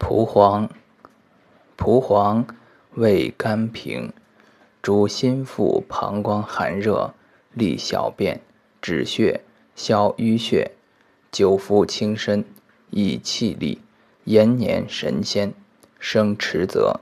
蒲黄，蒲黄味甘平，主心腹膀胱寒热，利小便，止血，消瘀血，久服轻身，益气力，延年神仙，生迟泽。